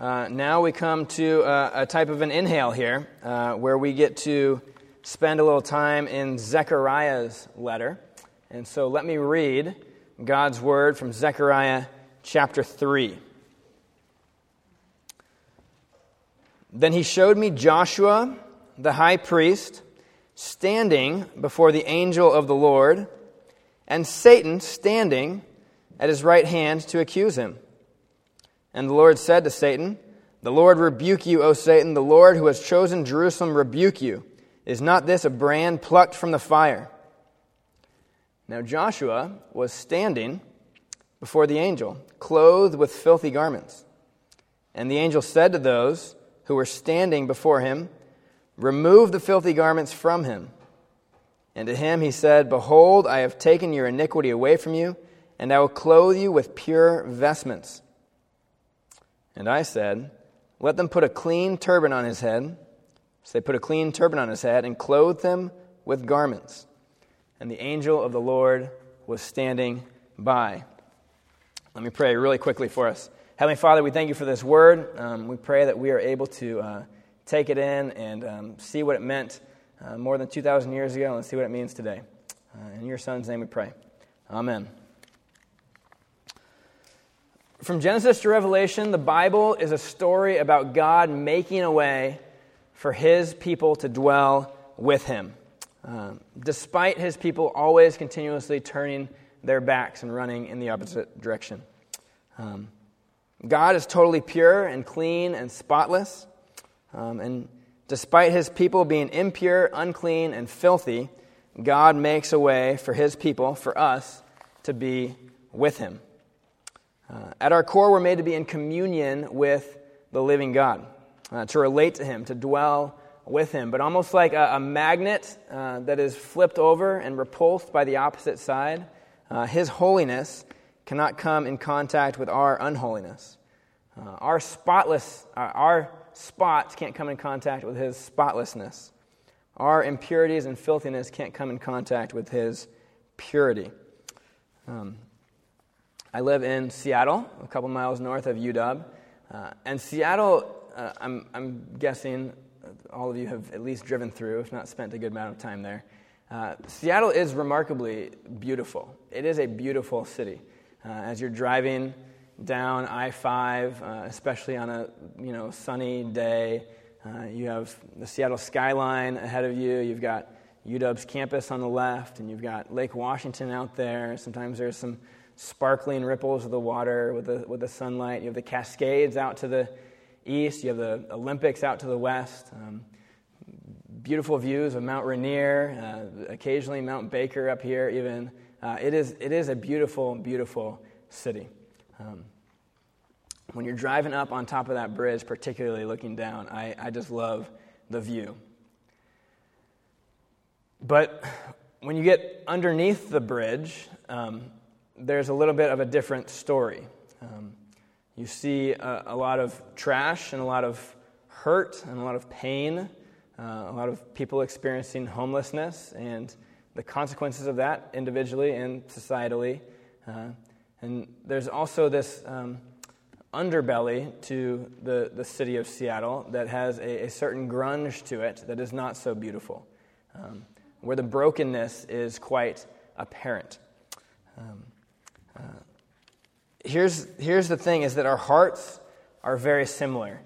Uh, now we come to uh, a type of an inhale here, uh, where we get to spend a little time in Zechariah's letter. And so let me read God's word from Zechariah chapter 3. Then he showed me Joshua, the high priest, standing before the angel of the Lord, and Satan standing at his right hand to accuse him. And the Lord said to Satan, The Lord rebuke you, O Satan, the Lord who has chosen Jerusalem rebuke you. Is not this a brand plucked from the fire? Now Joshua was standing before the angel, clothed with filthy garments. And the angel said to those who were standing before him, Remove the filthy garments from him. And to him he said, Behold, I have taken your iniquity away from you, and I will clothe you with pure vestments. And I said, Let them put a clean turban on his head. So they put a clean turban on his head and clothed him with garments. And the angel of the Lord was standing by. Let me pray really quickly for us. Heavenly Father, we thank you for this word. Um, we pray that we are able to uh, take it in and um, see what it meant uh, more than 2,000 years ago and see what it means today. Uh, in your Son's name we pray. Amen. From Genesis to Revelation, the Bible is a story about God making a way for his people to dwell with him, uh, despite his people always continuously turning their backs and running in the opposite direction. Um, God is totally pure and clean and spotless. Um, and despite his people being impure, unclean, and filthy, God makes a way for his people, for us, to be with him. Uh, at our core, we're made to be in communion with the living God, uh, to relate to him, to dwell with him. But almost like a, a magnet uh, that is flipped over and repulsed by the opposite side, uh, his holiness cannot come in contact with our unholiness. Uh, our spotless, uh, our spots can't come in contact with his spotlessness. Our impurities and filthiness can't come in contact with his purity. Um, I live in Seattle, a couple miles north of UW. Uh, and Seattle, uh, I'm, I'm, guessing all of you have at least driven through, if not spent a good amount of time there. Uh, Seattle is remarkably beautiful. It is a beautiful city. Uh, as you're driving down I 5, uh, especially on a you know, sunny day. Uh, you have the Seattle skyline ahead of you. You've got UW's campus on the left, and you've got Lake Washington out there. Sometimes there's some sparkling ripples of the water with the, with the sunlight. You have the Cascades out to the east. You have the Olympics out to the west. Um, beautiful views of Mount Rainier, uh, occasionally Mount Baker up here, even. Uh, it, is, it is a beautiful, beautiful city. Um, when you're driving up on top of that bridge, particularly looking down, I, I just love the view. But when you get underneath the bridge, um, there's a little bit of a different story. Um, you see a, a, lot of trash and a lot of hurt and a lot of pain, uh, a lot of people experiencing homelessness and the consequences of that individually and societally. Uh, and there's also this um, underbelly to the, the city of Seattle that has a, a certain grunge to it that is not so beautiful, um, where the brokenness is quite apparent. Um, here's, here's the thing is that our hearts are very similar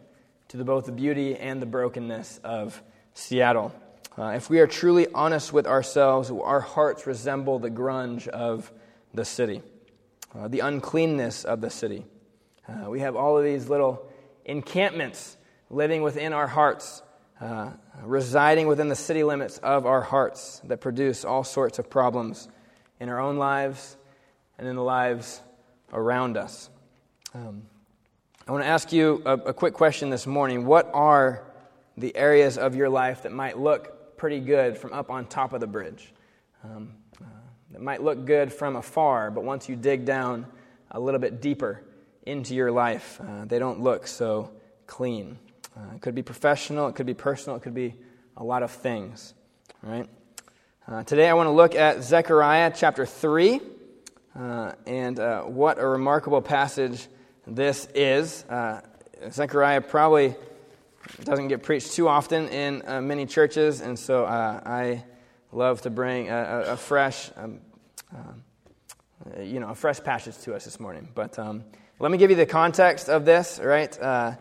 to the, both the beauty and the brokenness of Seattle. Uh, if we are truly honest with ourselves, our hearts resemble the grunge of the city uh, the uncleanness of the city. Uh, we have all of these little encampments living within our hearts, uh, residing within the city limits of our hearts that produce all sorts of problems in our own lives and in the lives around us. Um, I want to ask you a, a, quick question this morning. What are the areas of your life that might look pretty good from up on top of the bridge? Um, that might look good from afar, but once you dig down a little bit deeper into your life, uh, they don't look so clean. Uh, it could be professional, it could be personal, it could be a lot of things. Right? Uh, today I want to look at Zechariah chapter 3, uh, and uh, what a remarkable passage this is. Uh, Zechariah probably doesn't get preached too often in uh, many churches, and so uh, I love to bring a, a fresh, um, you know, a fresh passage to us this morning. But um, let me give you the context of this. Right, the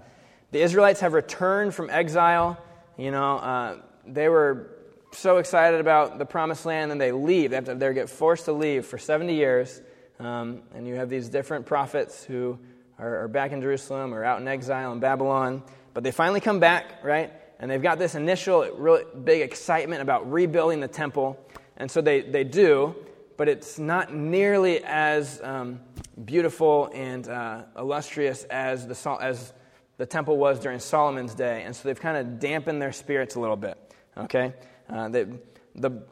Israelites have returned from exile. You know, they were so excited about the promised land, and they leave. They, to, they get forced to leave for 70 years. Um, and you have these different prophets who are, are back in Jerusalem or out in exile in Babylon. But they finally come back, right? And they've got this initial, really big excitement about rebuilding the temple. And so they, they do, but it's not nearly as um, beautiful and uh, illustrious as the, as the temple was during Solomon's day. And so they've kind of dampened their spirits a little bit, okay? Uh, they, the,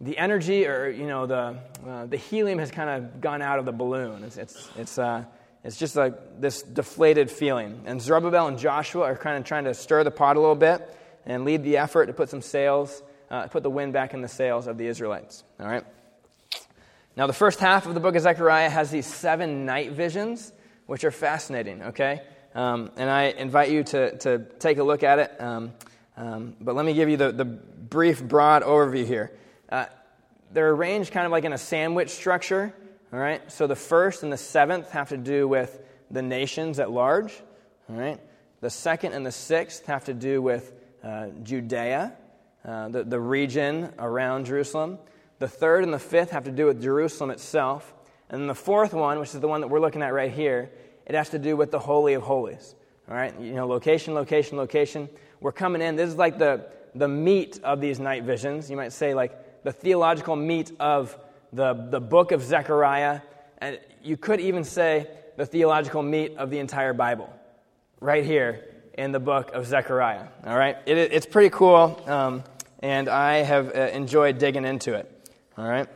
the energy or, you know, the, uh, the helium has kind of gone out of the balloon. It's, it's, it's, uh, it's just like this deflated feeling. And Zerubbabel and Joshua are kind of trying to stir the pot a little bit and lead the effort to put some sails, uh, put the wind back in the sails of the Israelites. All right? Now, the first half of the book of Zechariah has these seven night visions, which are fascinating, okay? Um, and I invite you to, to take a look at it. Um, um, but let me give you the, the brief, broad overview here. Uh, they're arranged kind of like in a sandwich structure. All right? So the first and the seventh have to do with the nations at large. All right? The second and the sixth have to do with uh, Judea, uh, the, the region around Jerusalem. The third and the fifth have to do with Jerusalem itself. And then the fourth one, which is the one that we're looking at right here, it has to do with the Holy of Holies. All right? You know, location, location, location. We're coming in. This is like the, the meat of these night visions. You might say, like, the theological meat of the, the book of Zechariah, and you could even say the theological meat of the entire Bible, right here in the book of Zechariah. All right? It, it's pretty cool, um, and I have uh, enjoyed digging into it. All right?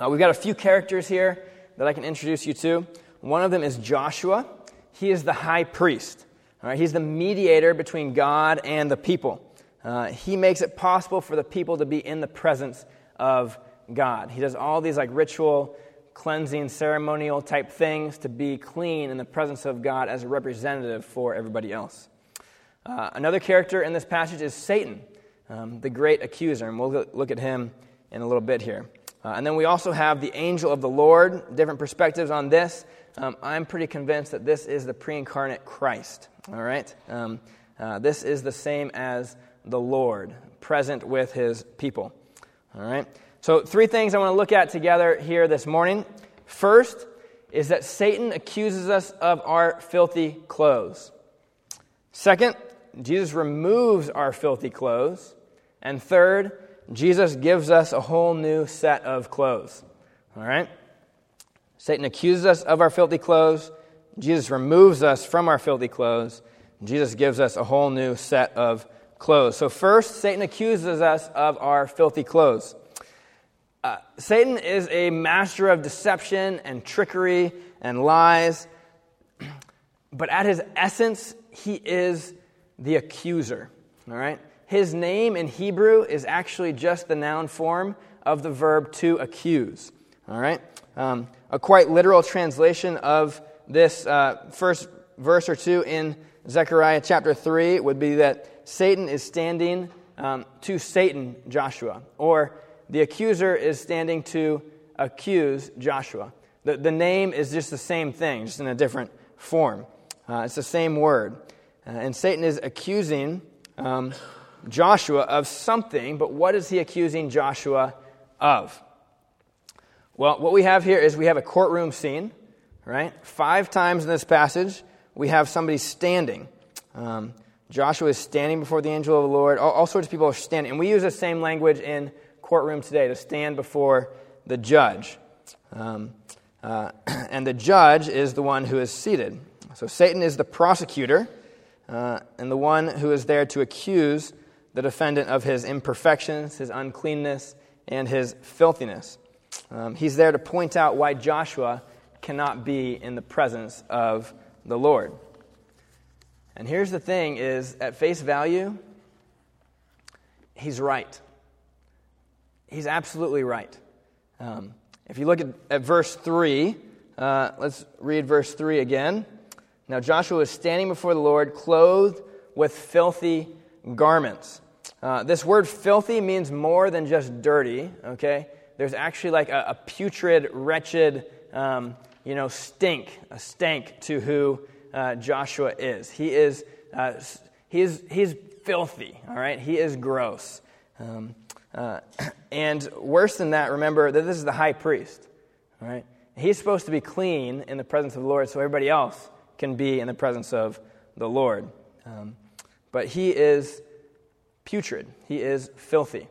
Uh, we've got a few characters here that I can introduce you to. One of them is Joshua. He is the high priest. All right? He's the mediator between God and the people. Uh, he makes it possible for the people to be in the presence of God. He does all these like ritual, cleansing, ceremonial type things to be clean in the presence of God as a representative for everybody else. Uh, another character in this passage is Satan, um, the great accuser, and we'll look at him in a little bit here. Uh, and then we also have the angel of the Lord, different perspectives on this. Um, I'm pretty convinced that this is the pre incarnate Christ. All right? Um, uh, this is the same as the Lord, present with his people. All right? So, three things I want to look at together here this morning. First is that Satan accuses us of our filthy clothes. Second, Jesus removes our filthy clothes. And third, Jesus gives us a whole new set of clothes. All right? Satan accuses us of our filthy clothes. Jesus removes us from our filthy clothes. Jesus gives us a whole new set of clothes. So, first, Satan accuses us of our filthy clothes. Uh, Satan is a master of deception and trickery and lies, but at his essence, he is the accuser. All right? His name in Hebrew is actually just the noun form of the verb to accuse. All right? Um, a quite literal translation of this uh, first verse or two in Zechariah chapter 3 would be that Satan is standing um, to Satan Joshua, or the accuser is standing to accuse Joshua. The, the name is just the same thing, just in a different form. Uh, it's the same word. Uh, and Satan is accusing um, Joshua of something, but what is he accusing Joshua of? Well, what we have here is we have a courtroom scene, right? Five times in this passage, we have somebody standing. Um, Joshua is standing before the angel of the Lord. All, all sorts of people are standing. And we use the same language in courtroom today to stand before the judge. Um, uh, and the judge is the one who is seated. So Satan is the prosecutor uh, and the one who is there to accuse the defendant of his imperfections, his uncleanness, and his filthiness. Um, he's there to point out why Joshua cannot be in the presence of the Lord. And here's the thing is at face value, he's right he's absolutely right. Um, if you look at, at verse 3, uh, let's read verse 3 again. Now Joshua was standing before the Lord, clothed with filthy garments. Uh, this word filthy means more than just dirty, okay? There's actually like a, a putrid, wretched, um, you know, stink, a stank to who uh, Joshua is. He is, uh, he's, he's filthy, all right? He is gross. Um, uh, and worse than that, remember that this is the high priest, all right? He's supposed to be clean in the presence of the Lord so everybody else can be in the presence of the Lord. Um, but he is putrid. He is filthy.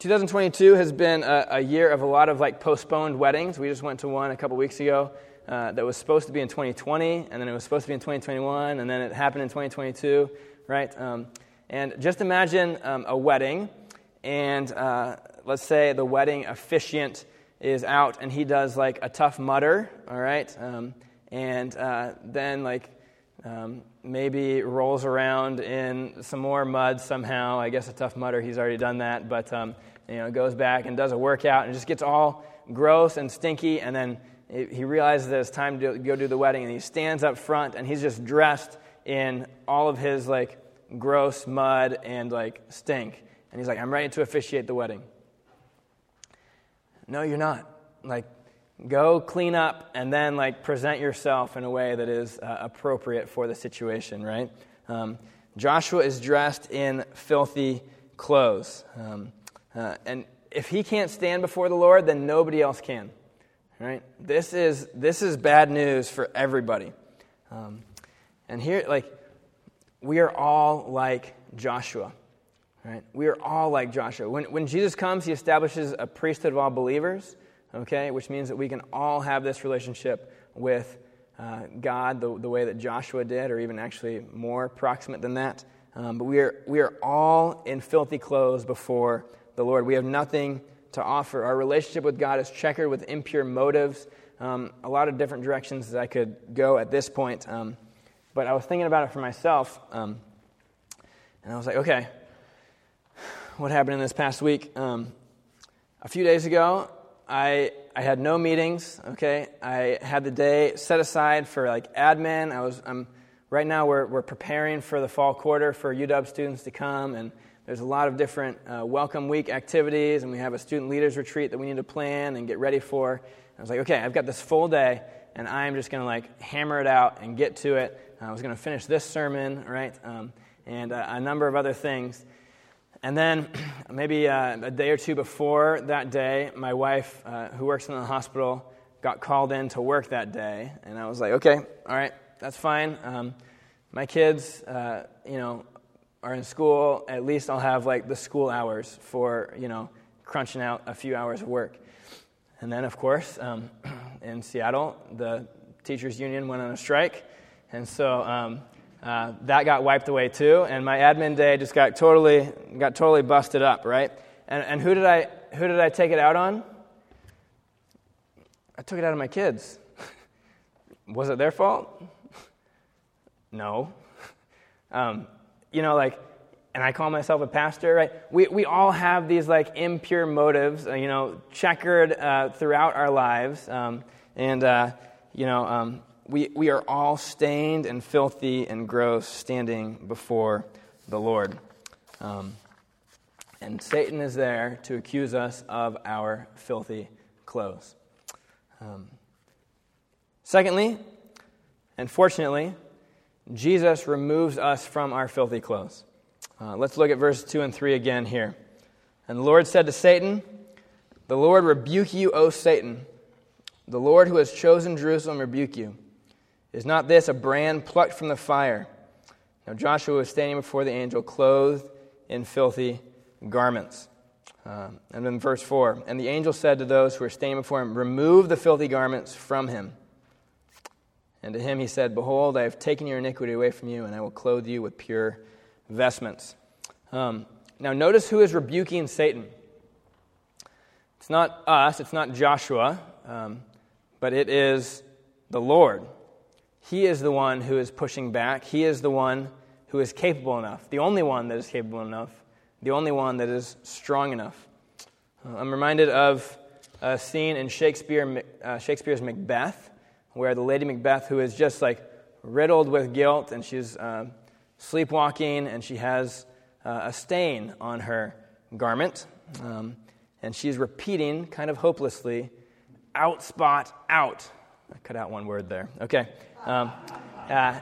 Uh, 2022 has been a, a, year of a lot of like postponed weddings. We just went to one a couple weeks ago uh, that was supposed to be in 2020, and then it was supposed to be in 2021, and then it happened in 2022, right? Um, and just imagine um, a wedding, and uh, let's say the wedding officiant is out and he does like a Tough Mudder, all right? Um, and uh, then like um, maybe rolls around in some more mud somehow. I guess a Tough Mudder, he's already done that, but um, you know, goes back and does a workout and just gets all gross and stinky, and then he realizes that it's time to go do the wedding, and he stands up front and he's just dressed in all of his like gross mud and like stink, and he's like, "I'm ready to officiate the wedding." No, you're not. Like, go clean up and then like present yourself in a way that is uh, appropriate for the situation right um, joshua is dressed in filthy clothes um, uh, and if he can't stand before the lord then nobody else can right? This is this is bad news for everybody. Um, and here like we are all like joshua right? We are all like joshua. When, when jesus comes he establishes a priesthood of all believers okay, which means that we can all have this relationship with uh, God the, the way that Joshua did, or even actually more proximate than that. Um, but we are, we are all in filthy clothes before the Lord. We have nothing to offer. Our relationship with God is checkered with impure motives. Um, a lot of different directions that I could go at this point. Um, but I was thinking about it for myself, um, and I was like, okay, what happened in this past week? Um, a few days ago, I, I had no meetings, okay? I had the day set aside for like admin. I was, I'm, right now we're, we're preparing for the fall quarter for UW students to come, and there's a lot of different uh, welcome week activities, and we have a student leaders retreat that we need to plan and get ready for. And I was like, okay, I've got this full day, and I'm just going to like hammer it out and get to it. I was going to finish this sermon, right? Um, and uh, a number of other things. And then, maybe uh, a day or two before that day, my wife, uh, who works in the hospital, got called in to work that day. And I was like, okay, all right, that's fine. Um, my kids, uh, you know, are in school. At least I'll have like the school hours for, you know, crunching out a few hours of work. And then, of course, um, in Seattle, the teachers' union went on a strike. And so um, uh, that got wiped away too, and my admin day just got totally got totally busted up, right? And, and who did I who did I take it out on? I took it out on my kids. Was it their fault? no. Um, you know, like, and I call myself a pastor, right? We, we all have these like impure motives, uh, you know, checkered uh, throughout our lives. Um, and, uh, you know, um, we, we are all stained and filthy and gross standing before the Lord. Um, and Satan is there to accuse us of our filthy clothes. Um, secondly, and fortunately, Jesus removes us from our filthy clothes. Uh, let's look at verses 2 and 3 again here. And the Lord said to Satan, The Lord rebuke you, O Satan. The Lord who has chosen Jerusalem rebuke you. Is not this a brand plucked from the fire? Now Joshua was standing before the angel, clothed in filthy garments. Um, and then verse 4 And the angel said to those who were standing before him, Remove the filthy garments from him. And to him he said, Behold, I have taken your iniquity away from you, and I will clothe you with pure vestments. Um, now, notice who is rebuking Satan. It's not us, it's not Joshua, um, but it is the Lord. He is the one who is pushing back. He is the one who is capable enough, the only one that is capable enough, the only one that is strong enough. Uh, I'm reminded of a scene in Shakespeare, uh, Shakespeare's Macbeth where the Lady Macbeth, who is just like riddled with guilt, and she's uh, sleepwalking, and she has uh, a stain on her garment. Um, and she's repeating, kind of hopelessly, out spot out. I cut out one word there. Okay. Um, uh,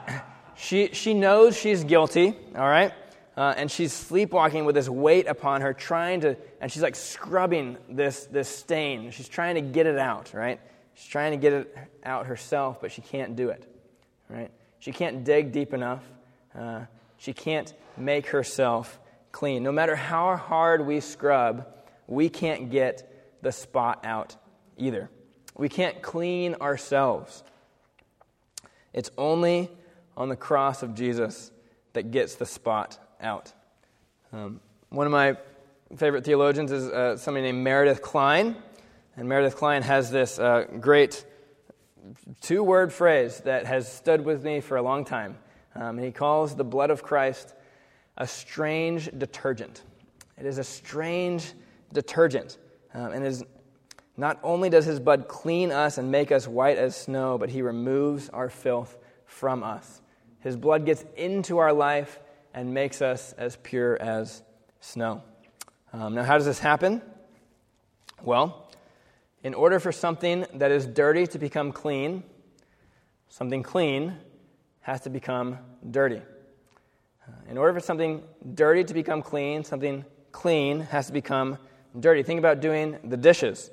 she, she knows she's guilty, all right? Uh, and she's sleepwalking with this weight upon her, trying to, and she's like scrubbing this, this stain. She's trying to get it out, right? She's trying to get it out herself, but she can't do it, right? She can't dig deep enough. Uh, she can't make herself clean. No matter how hard we scrub, we can't get the spot out either. We can't clean ourselves. It's only on the cross of Jesus that gets the spot out. Um, one of my favorite theologians is uh, somebody named Meredith Kline. And Meredith Kline has this uh, great two word phrase that has stood with me for a long time. Um, and he calls the blood of Christ a strange detergent. It is a strange detergent. Um, and is, not only does his blood clean us and make us white as snow, but he removes our filth from us. His blood gets into our life and makes us as pure as snow. Um, now, how does this happen? Well, in order for something that is dirty to become clean, something clean has to become dirty. Uh, in order for something dirty to become clean, something clean has to become dirty. Think about doing the dishes.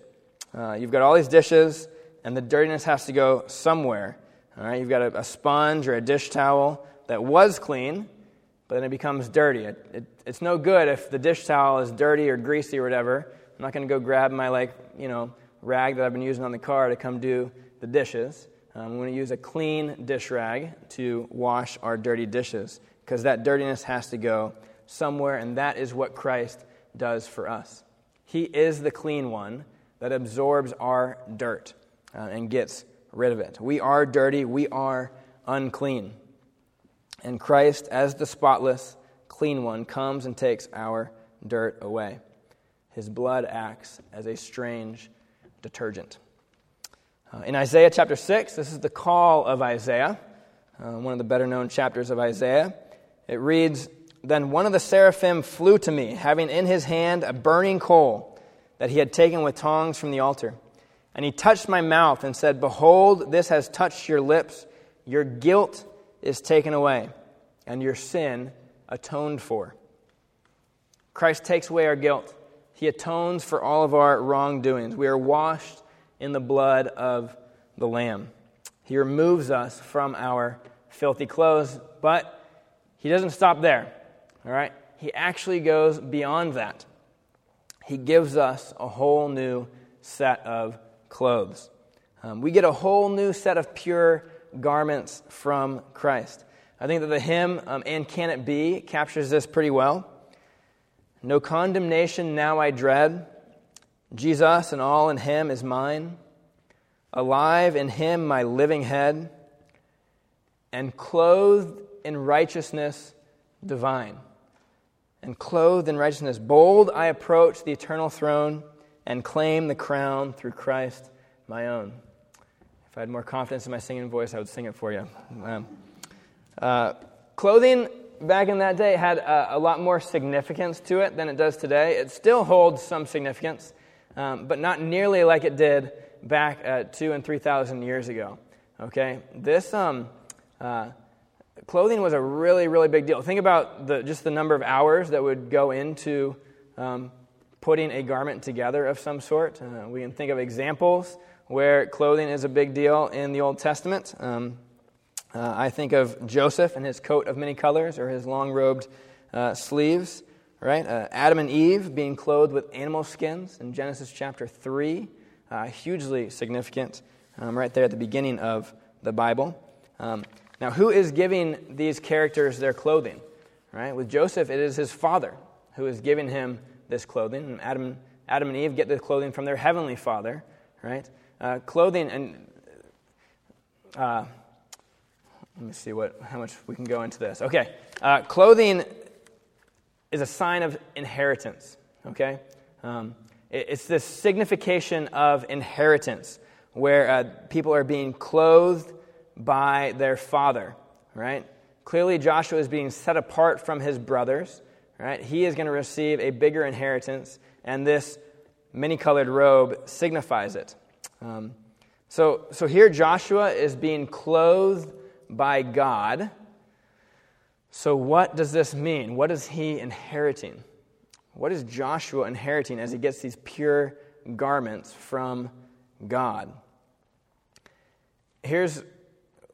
Uh, you've got all these dishes, and the dirtiness has to go somewhere. All right, you've got a, a sponge or a dish towel that was clean, but then it becomes dirty. It, it, it's no good if the dish towel is dirty or greasy or whatever. I'm not going to go grab my like you know rag that I've been using on the car to come do the dishes. Um, I'm going to use a clean dish rag to wash our dirty dishes because that dirtiness has to go somewhere, and that is what Christ does for us. He is the clean one that absorbs our dirt uh, and gets rid of it. We are dirty, we are unclean. And Christ, as the spotless, clean one, comes and takes our dirt away. His blood acts as a strange detergent. Uh, in Isaiah chapter 6, this is the call of Isaiah, uh, one of the better known chapters of Isaiah. It reads Then one of the seraphim flew to me, having in his hand a burning coal that he had taken with tongs from the altar. And he touched my mouth and said, Behold, this has touched your lips. Your guilt is taken away, and your sin atoned for. Christ takes away our guilt. He atones for all of our wrongdoings. We are washed in the blood of the Lamb. He removes us from our filthy clothes, but he doesn't stop there. All right? He actually goes beyond that. He gives us a whole new set of clothes. Um, we get a whole new set of pure garments from Christ. I think that the hymn, um, And Can It Be, captures this pretty well. No condemnation now I dread. Jesus and all in him is mine. Alive in him my living head, and clothed in righteousness divine. And clothed in righteousness, bold I approach the eternal throne and claim the crown through Christ my own. If I had more confidence in my singing voice, I would sing it for you. Um, uh, clothing back in that day had a, a, lot more significance to it than it does today. It still holds some significance, um, but not nearly like it did back uh, two and three thousand years ago. Okay, this um, uh, clothing was a really, really big deal. Think about the, just the number of hours that would go into um, putting a garment together of some sort. Uh, we can think of examples where clothing is a big deal in the Old Testament. Um, uh, I think of Joseph and his coat of many colors or his long robed uh, sleeves, right? Uh, Adam and Eve being clothed with animal skins in Genesis chapter 3, uh, hugely significant um, right there at the beginning of the Bible. Um, now, who is giving these characters their clothing? Right? With Joseph, it is his father who is giving him this clothing. And Adam, Adam and Eve get the clothing from their heavenly Father, right? Uh, clothing and uh, let me see what how much we can go into this. Okay, uh, clothing is a sign of inheritance. Okay, um, it, it's this signification of inheritance where uh, people are being clothed by their father, right? Clearly, Joshua is being set apart from his brothers, right? He is going to receive a bigger inheritance, and this many colored robe signifies it. Um, so, so here Joshua is being clothed by God. So, what does this mean? What is he inheriting? What is Joshua inheriting as he gets these pure garments from God? Here's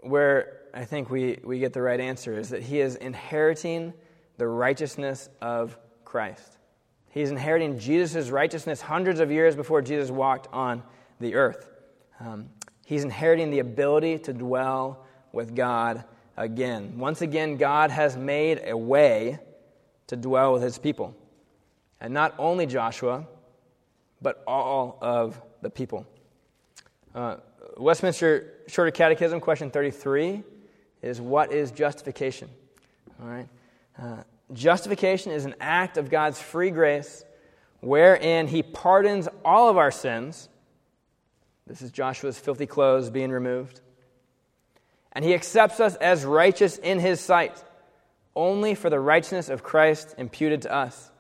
where I think we, we get the right answer is that he is inheriting the righteousness of Christ. He's inheriting Jesus' righteousness hundreds of years before Jesus walked on the earth. Um, he's inheriting the ability to dwell with God again. Once again, God has made a way to dwell with his people. And not only Joshua, but all of the people. Uh, Westminster Shorter Catechism, question 33, is what is justification? All right. Uh, justification is an act of God's free grace wherein he pardons all of our sins. This is Joshua's filthy clothes being removed. And he accepts us as righteous in his sight, only for the righteousness of Christ imputed to us.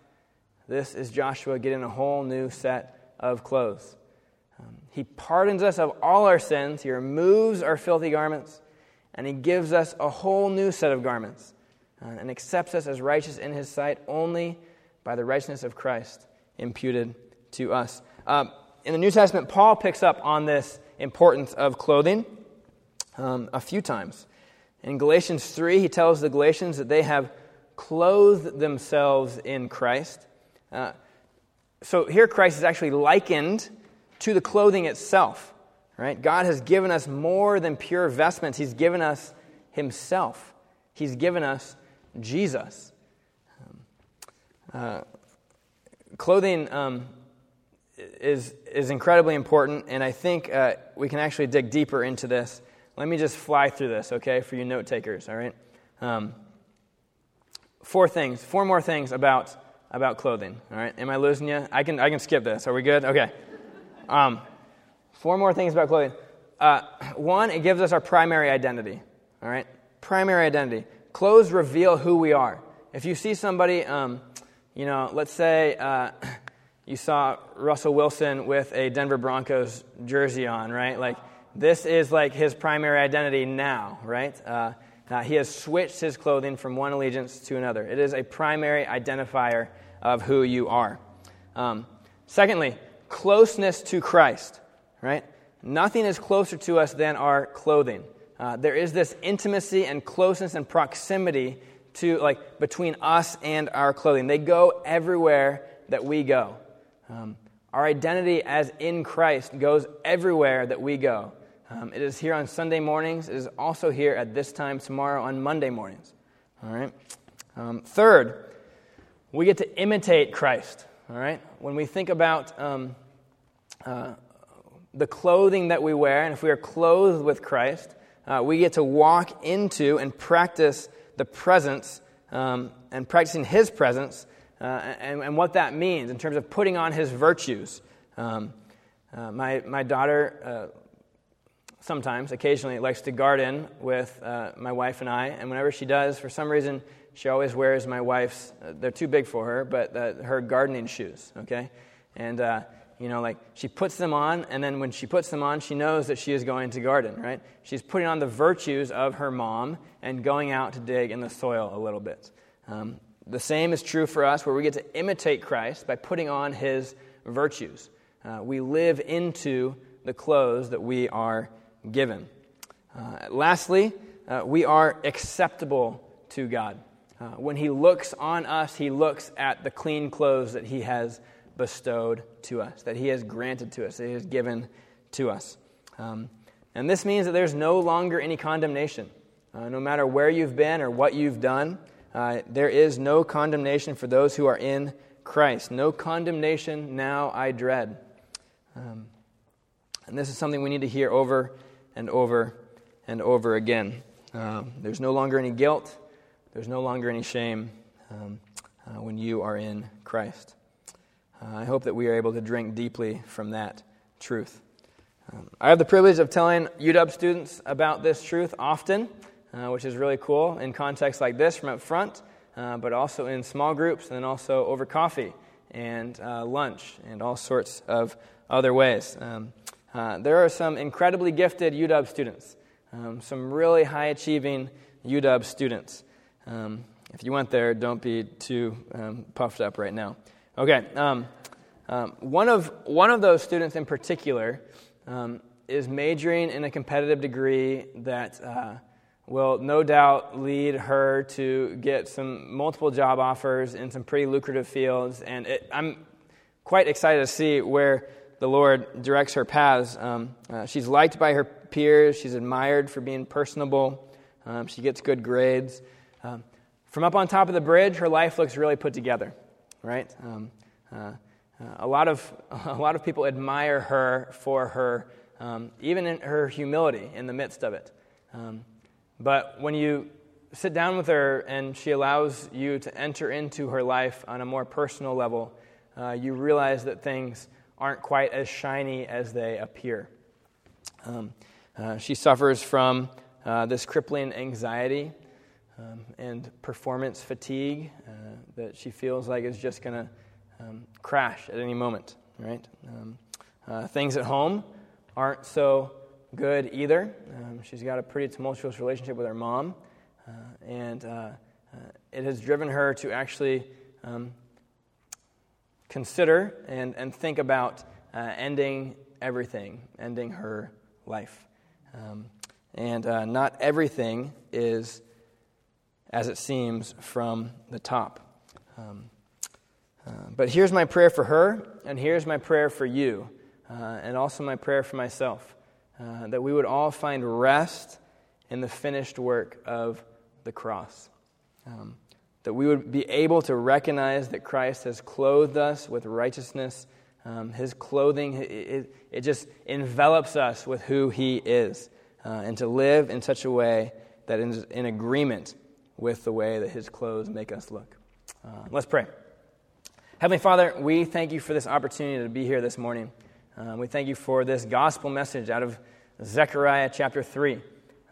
This is Joshua getting a whole new set of clothes. Um, he pardons us of all our sins, he removes our filthy garments, and he gives us a whole new set of garments uh, and accepts us as righteous in his sight only by the righteousness of Christ imputed to us. Um, in the New Testament, Paul picks up on this importance of clothing um, a few times. In Galatians 3, he tells the Galatians that they have clothed themselves in Christ. Uh, so here, Christ is actually likened to the clothing itself. Right? God has given us more than pure vestments. He's given us Himself. He's given us Jesus. Um, uh, clothing um, is, is incredibly important, and I think uh, we can actually dig deeper into this. Let me just fly through this, okay, for you note takers, all right? Um, four things, four more things about, about clothing, all right? Am I losing you? I can, I can skip this. Are we good? Okay. Um, four more things about clothing. Uh, one, it gives us our primary identity, all right? Primary identity. Clothes reveal who we are. If you see somebody, um, you know, let's say uh, you saw Russell Wilson with a Denver Broncos jersey on, right? Like, this is like his primary identity now, right? Uh, uh, he has switched his clothing from one allegiance to another. It is a primary identifier of who you are. Um, secondly, closeness to Christ, right? Nothing is closer to us than our clothing. Uh, there is this intimacy and closeness and proximity to like between us and our clothing. They go everywhere that we go. Um, our identity as in Christ goes everywhere that we go. Um, it is here on Sunday mornings. It is also here at this time tomorrow on Monday mornings. All right. Um, third, we get to imitate Christ. All right. When we think about um, uh, the clothing that we wear, and if we are clothed with Christ, uh, we get to walk into and practice the presence um, and practicing His presence uh, and, and, what that means in terms of putting on His virtues. Um, uh, my, my daughter uh, sometimes, occasionally, likes to garden with uh, my wife and I, and whenever she does, for some reason, she always wears my wife's, uh, they're too big for her, but her gardening shoes, okay? And you know, like she puts them on, and then when she puts them on, she knows that she is going to garden, right? She's putting on the virtues of her mom and going out to dig in the soil a little bit. Um, the same is true for us, where we get to imitate Christ by putting on his virtues. Uh, we live into the clothes that we are given. Uh, lastly, uh, we are acceptable to God. Uh, when he looks on us, he looks at the clean clothes that he has bestowed to us, that He has granted to us, that He has given to us. Um, and this means that there's no longer any condemnation. Uh, no matter where you've been or what you've done, uh, there is no condemnation for those who are in Christ. No condemnation now I dread. Um, and this is something we need to hear over and over and over again. Um, there's no longer any guilt, there's no longer any shame um, uh, when you are in Christ. Uh, I hope that we are able to drink deeply from that truth. Um, I have the privilege of telling UW students about this truth often, uh, which is really cool in contexts like this from up front, uh, but also in small groups and then also over coffee and uh, lunch and all sorts of other ways. Uh, there are some incredibly gifted UW students, um, some really high achieving UW students. Um, if you went there, don't be too um, puffed up right now. Okay, um, um, one, of, one of those students in particular um, is majoring in a competitive degree that uh, will no doubt lead her to get some multiple job offers in some pretty lucrative fields. And it, I'm quite excited to see where the Lord directs her paths. Um, uh, she's liked by her peers, she's admired for being personable, um, she gets good grades. Um, from up on top of the bridge, her life looks really put together, right? Um, uh, a, lot of, a lot of people admire her for her, um, even in her humility in the midst of it. Um, but when you sit down with her and she allows you to enter into her life on a more personal level, uh, you realize that things aren't quite as shiny as they appear. Um, uh, she suffers from uh, this crippling anxiety um, and performance fatigue uh, that she feels like is just going to um, crash at any moment, right? Um, uh, things at home aren't so good either. Um, she's got a pretty tumultuous relationship with her mom, uh, and uh, it has driven her to actually um, consider and, and think about uh, ending everything, ending her life. Um, and not everything is as it seems from the top. Um, uh, but here's my prayer for her, and here's my prayer for you, uh, and also my prayer for myself uh, that we would all find rest in the finished work of the cross. Um, that we would be able to recognize that Christ has clothed us with righteousness. Um, his clothing, it, it, it, just envelops us with who He is, uh, and to live in such a way that is in agreement with the way that His clothes make us look. Uh, let's pray. Heavenly Father, we thank you for this opportunity to be here this morning. Um, we thank you for this gospel message out of Zechariah chapter 3,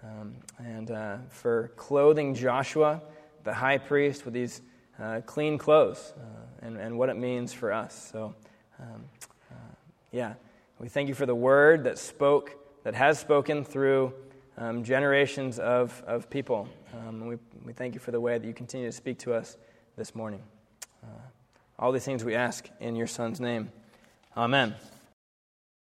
um, and uh, for clothing Joshua, the high priest, with these uh, clean clothes uh, and, and what it means for us. So, um, uh, yeah, we thank you for the word that spoke, that has spoken through um, generations of, of people. Um, we, we thank you for the way that you continue to speak to us this morning. Uh, all these things we ask in your Son's name. Amen.